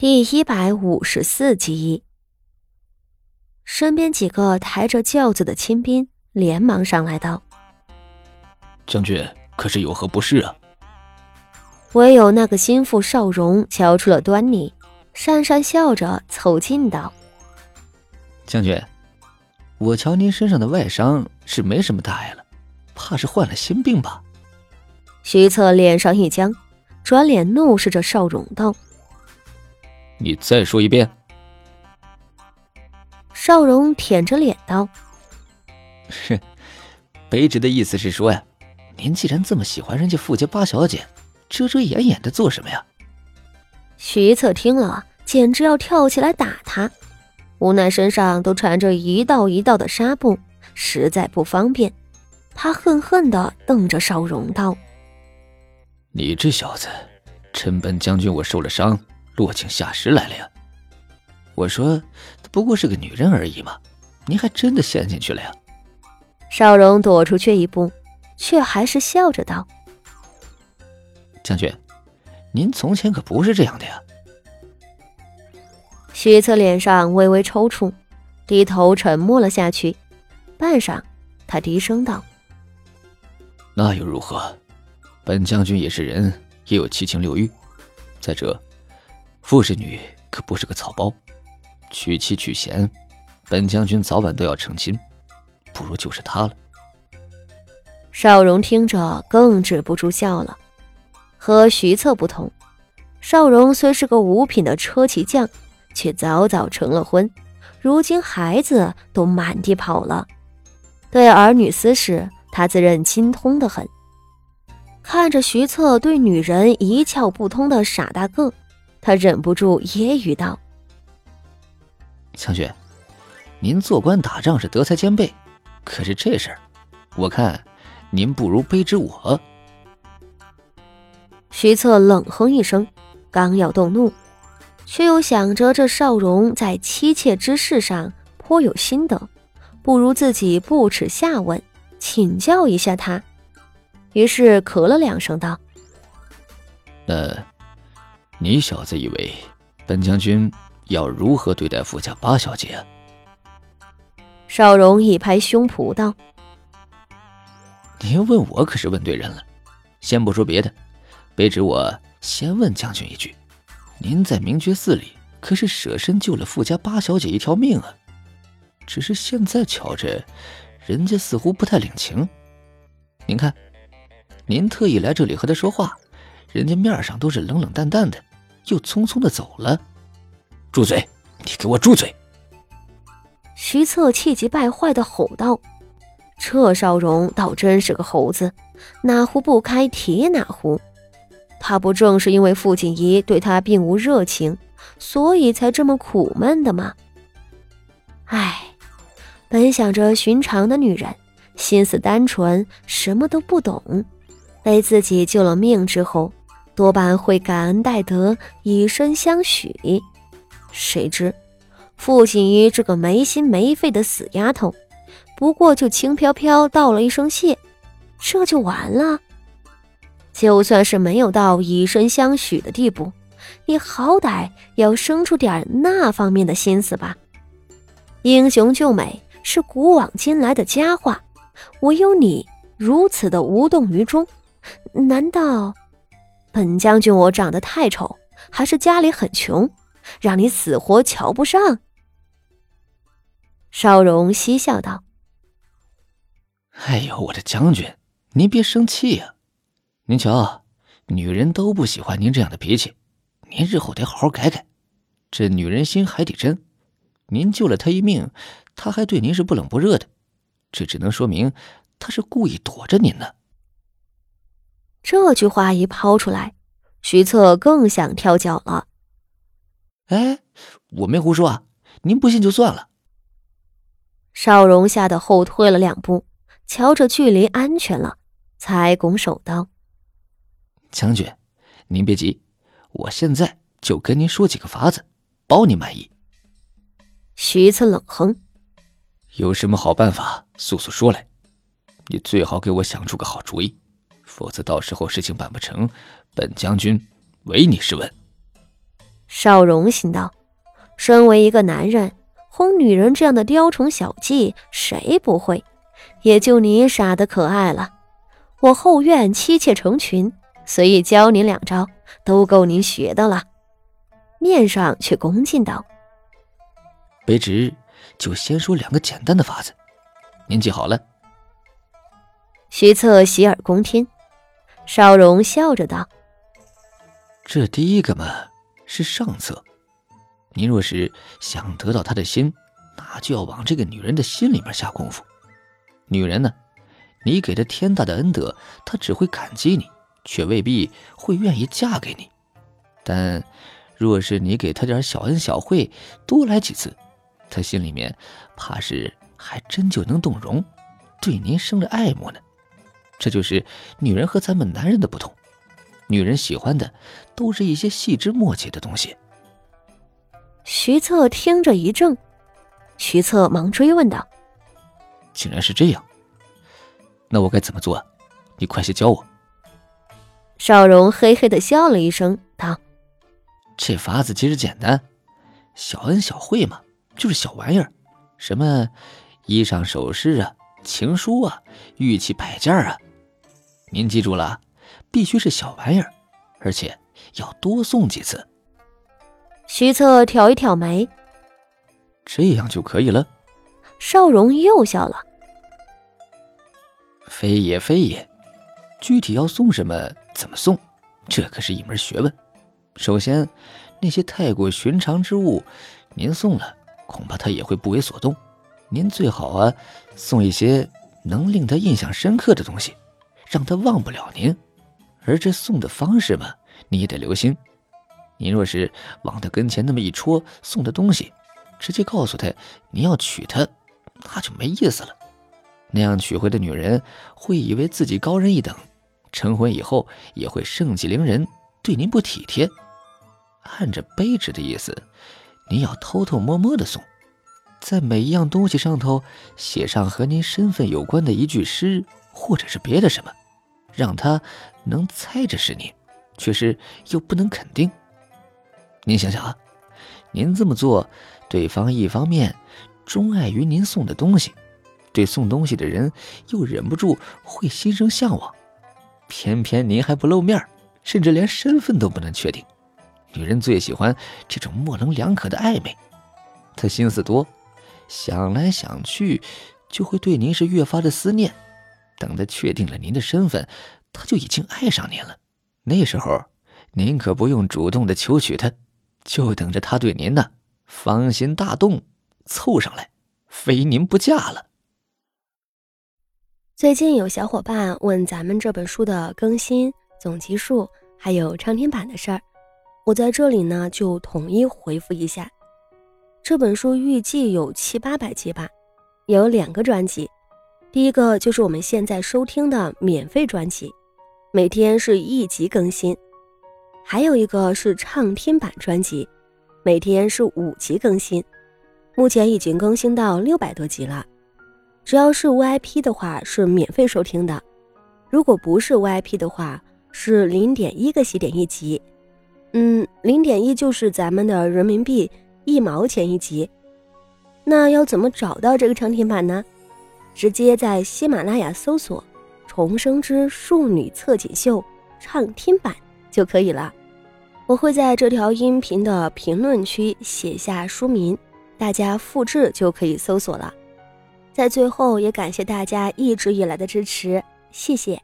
第一百五十四集，身边几个抬着轿子的亲兵连忙上来道：“将军可是有何不适啊？”唯有那个心腹少荣瞧出了端倪，讪讪笑着凑近道：“将军，我瞧您身上的外伤是没什么大碍了，怕是患了心病吧？”徐策脸上一僵，转脸怒视着邵荣道。你再说一遍。邵荣舔着脸道：“哼，卑职的意思是说呀，您既然这么喜欢人家富家八小姐，遮遮掩掩的做什么呀？”徐策听了，简直要跳起来打他，无奈身上都缠着一道一道的纱布，实在不方便。他恨恨的瞪着邵荣道：“你这小子，趁本将军我受了伤。”落井下石来了呀！我说，她不过是个女人而已嘛，您还真的陷进去了呀？邵荣躲出去一步，却还是笑着道：“将军，您从前可不是这样的呀。”徐策脸上微微抽搐，低头沉默了下去。半晌，他低声道：“那又如何？本将军也是人，也有七情六欲。再者……”傅氏女可不是个草包，娶妻娶贤，本将军早晚都要成亲，不如就是她了。邵荣听着更止不住笑了。和徐策不同，邵荣虽是个五品的车骑将，却早早成了婚，如今孩子都满地跑了，对儿女私事他自认精通的很。看着徐策对女人一窍不通的傻大个。他忍不住揶揄道：“将军，您做官打仗是德才兼备，可是这事儿，我看您不如卑职我。”徐策冷哼一声，刚要动怒，却又想着这少荣在妻妾之事上颇有心得，不如自己不耻下问，请教一下他。于是咳了两声，道：“那……”你小子以为本将军要如何对待富家八小姐？邵荣一拍胸脯道：“您问我可是问对人了。先不说别的，卑职我先问将军一句：您在明觉寺里可是舍身救了富家八小姐一条命啊？只是现在瞧着，人家似乎不太领情。您看，您特意来这里和他说话，人家面上都是冷冷淡淡的。”又匆匆的走了，住嘴！你给我住嘴！徐策气急败坏的吼道：“这少荣倒真是个猴子，哪壶不开提哪壶。他不正是因为傅锦仪对他并无热情，所以才这么苦闷的吗？唉，本想着寻常的女人，心思单纯，什么都不懂，被自己救了命之后。”多半会感恩戴德，以身相许。谁知傅锦衣这个没心没肺的死丫头，不过就轻飘飘道了一声谢，这就完了。就算是没有到以身相许的地步，你好歹要生出点那方面的心思吧。英雄救美是古往今来的佳话，唯有你如此的无动于衷，难道？本将军，我长得太丑，还是家里很穷，让你死活瞧不上？邵荣嬉笑道：“哎呦，我的将军，您别生气呀！您瞧，女人都不喜欢您这样的脾气，您日后得好好改改。这女人心海底针，您救了她一命，她还对您是不冷不热的，这只能说明她是故意躲着您呢。”这句话一抛出来，徐策更想跳脚了。哎，我没胡说啊，您不信就算了。邵荣吓得后退了两步，瞧着距离安全了，才拱手道：“将军，您别急，我现在就跟您说几个法子，包你满意。”徐策冷哼：“有什么好办法，速速说来。你最好给我想出个好主意。”否则，到时候事情办不成，本将军唯你是问。邵荣心道：“身为一个男人，哄女人这样的雕虫小技，谁不会？也就你傻的可爱了。我后院妻妾成群，随意教您两招，都够您学的了。”面上却恭敬道：“卑职就先说两个简单的法子，您记好了。”徐策洗耳恭听，邵荣笑着道：“这第一个嘛，是上策。您若是想得到他的心，那就要往这个女人的心里面下功夫。女人呢，你给她天大的恩德，她只会感激你，却未必会愿意嫁给你。但……”若是你给她点小恩小惠，多来几次，她心里面怕是还真就能动容，对您生了爱慕呢。这就是女人和咱们男人的不同，女人喜欢的都是一些细枝末节的东西。徐策听着一怔，徐策忙追问道：“竟然是这样，那我该怎么做？你快些教我。”邵荣嘿嘿的笑了一声，道。这法子其实简单，小恩小惠嘛，就是小玩意儿，什么衣裳首饰啊、情书啊、玉器摆件啊，您记住了，必须是小玩意儿，而且要多送几次。徐策挑一挑眉，这样就可以了。少荣又笑了，非也非也，具体要送什么，怎么送，这可是一门学问。首先，那些太过寻常之物，您送了，恐怕他也会不为所动。您最好啊，送一些能令他印象深刻的东西，让他忘不了您。而这送的方式嘛，你也得留心。您若是往他跟前那么一戳，送的东西，直接告诉他您要娶她，那就没意思了。那样娶回的女人会以为自己高人一等，成婚以后也会盛气凌人。对您不体贴，按着卑职的意思，您要偷偷摸摸的送，在每一样东西上头写上和您身份有关的一句诗，或者是别的什么，让他能猜着是您，却是又不能肯定。您想想啊，您这么做，对方一方面钟爱于您送的东西，对送东西的人又忍不住会心生向往，偏偏您还不露面甚至连身份都不能确定，女人最喜欢这种模棱两可的暧昧。她心思多，想来想去，就会对您是越发的思念。等他确定了您的身份，他就已经爱上您了。那时候，您可不用主动的求娶她，就等着她对您呢芳心大动，凑上来，非您不嫁了。最近有小伙伴问咱们这本书的更新。总集数还有长篇版的事儿，我在这里呢就统一回复一下。这本书预计有七八百集吧，有两个专辑，第一个就是我们现在收听的免费专辑，每天是一集更新；还有一个是畅听版专辑，每天是五集更新，目前已经更新到六百多集了。只要是 VIP 的话是免费收听的，如果不是 VIP 的话。是零点一个喜点一集，嗯，零点一就是咱们的人民币一毛钱一集。那要怎么找到这个长听版呢？直接在喜马拉雅搜索“重生之庶女侧锦绣”畅听版就可以了。我会在这条音频的评论区写下书名，大家复制就可以搜索了。在最后也感谢大家一直以来的支持，谢谢。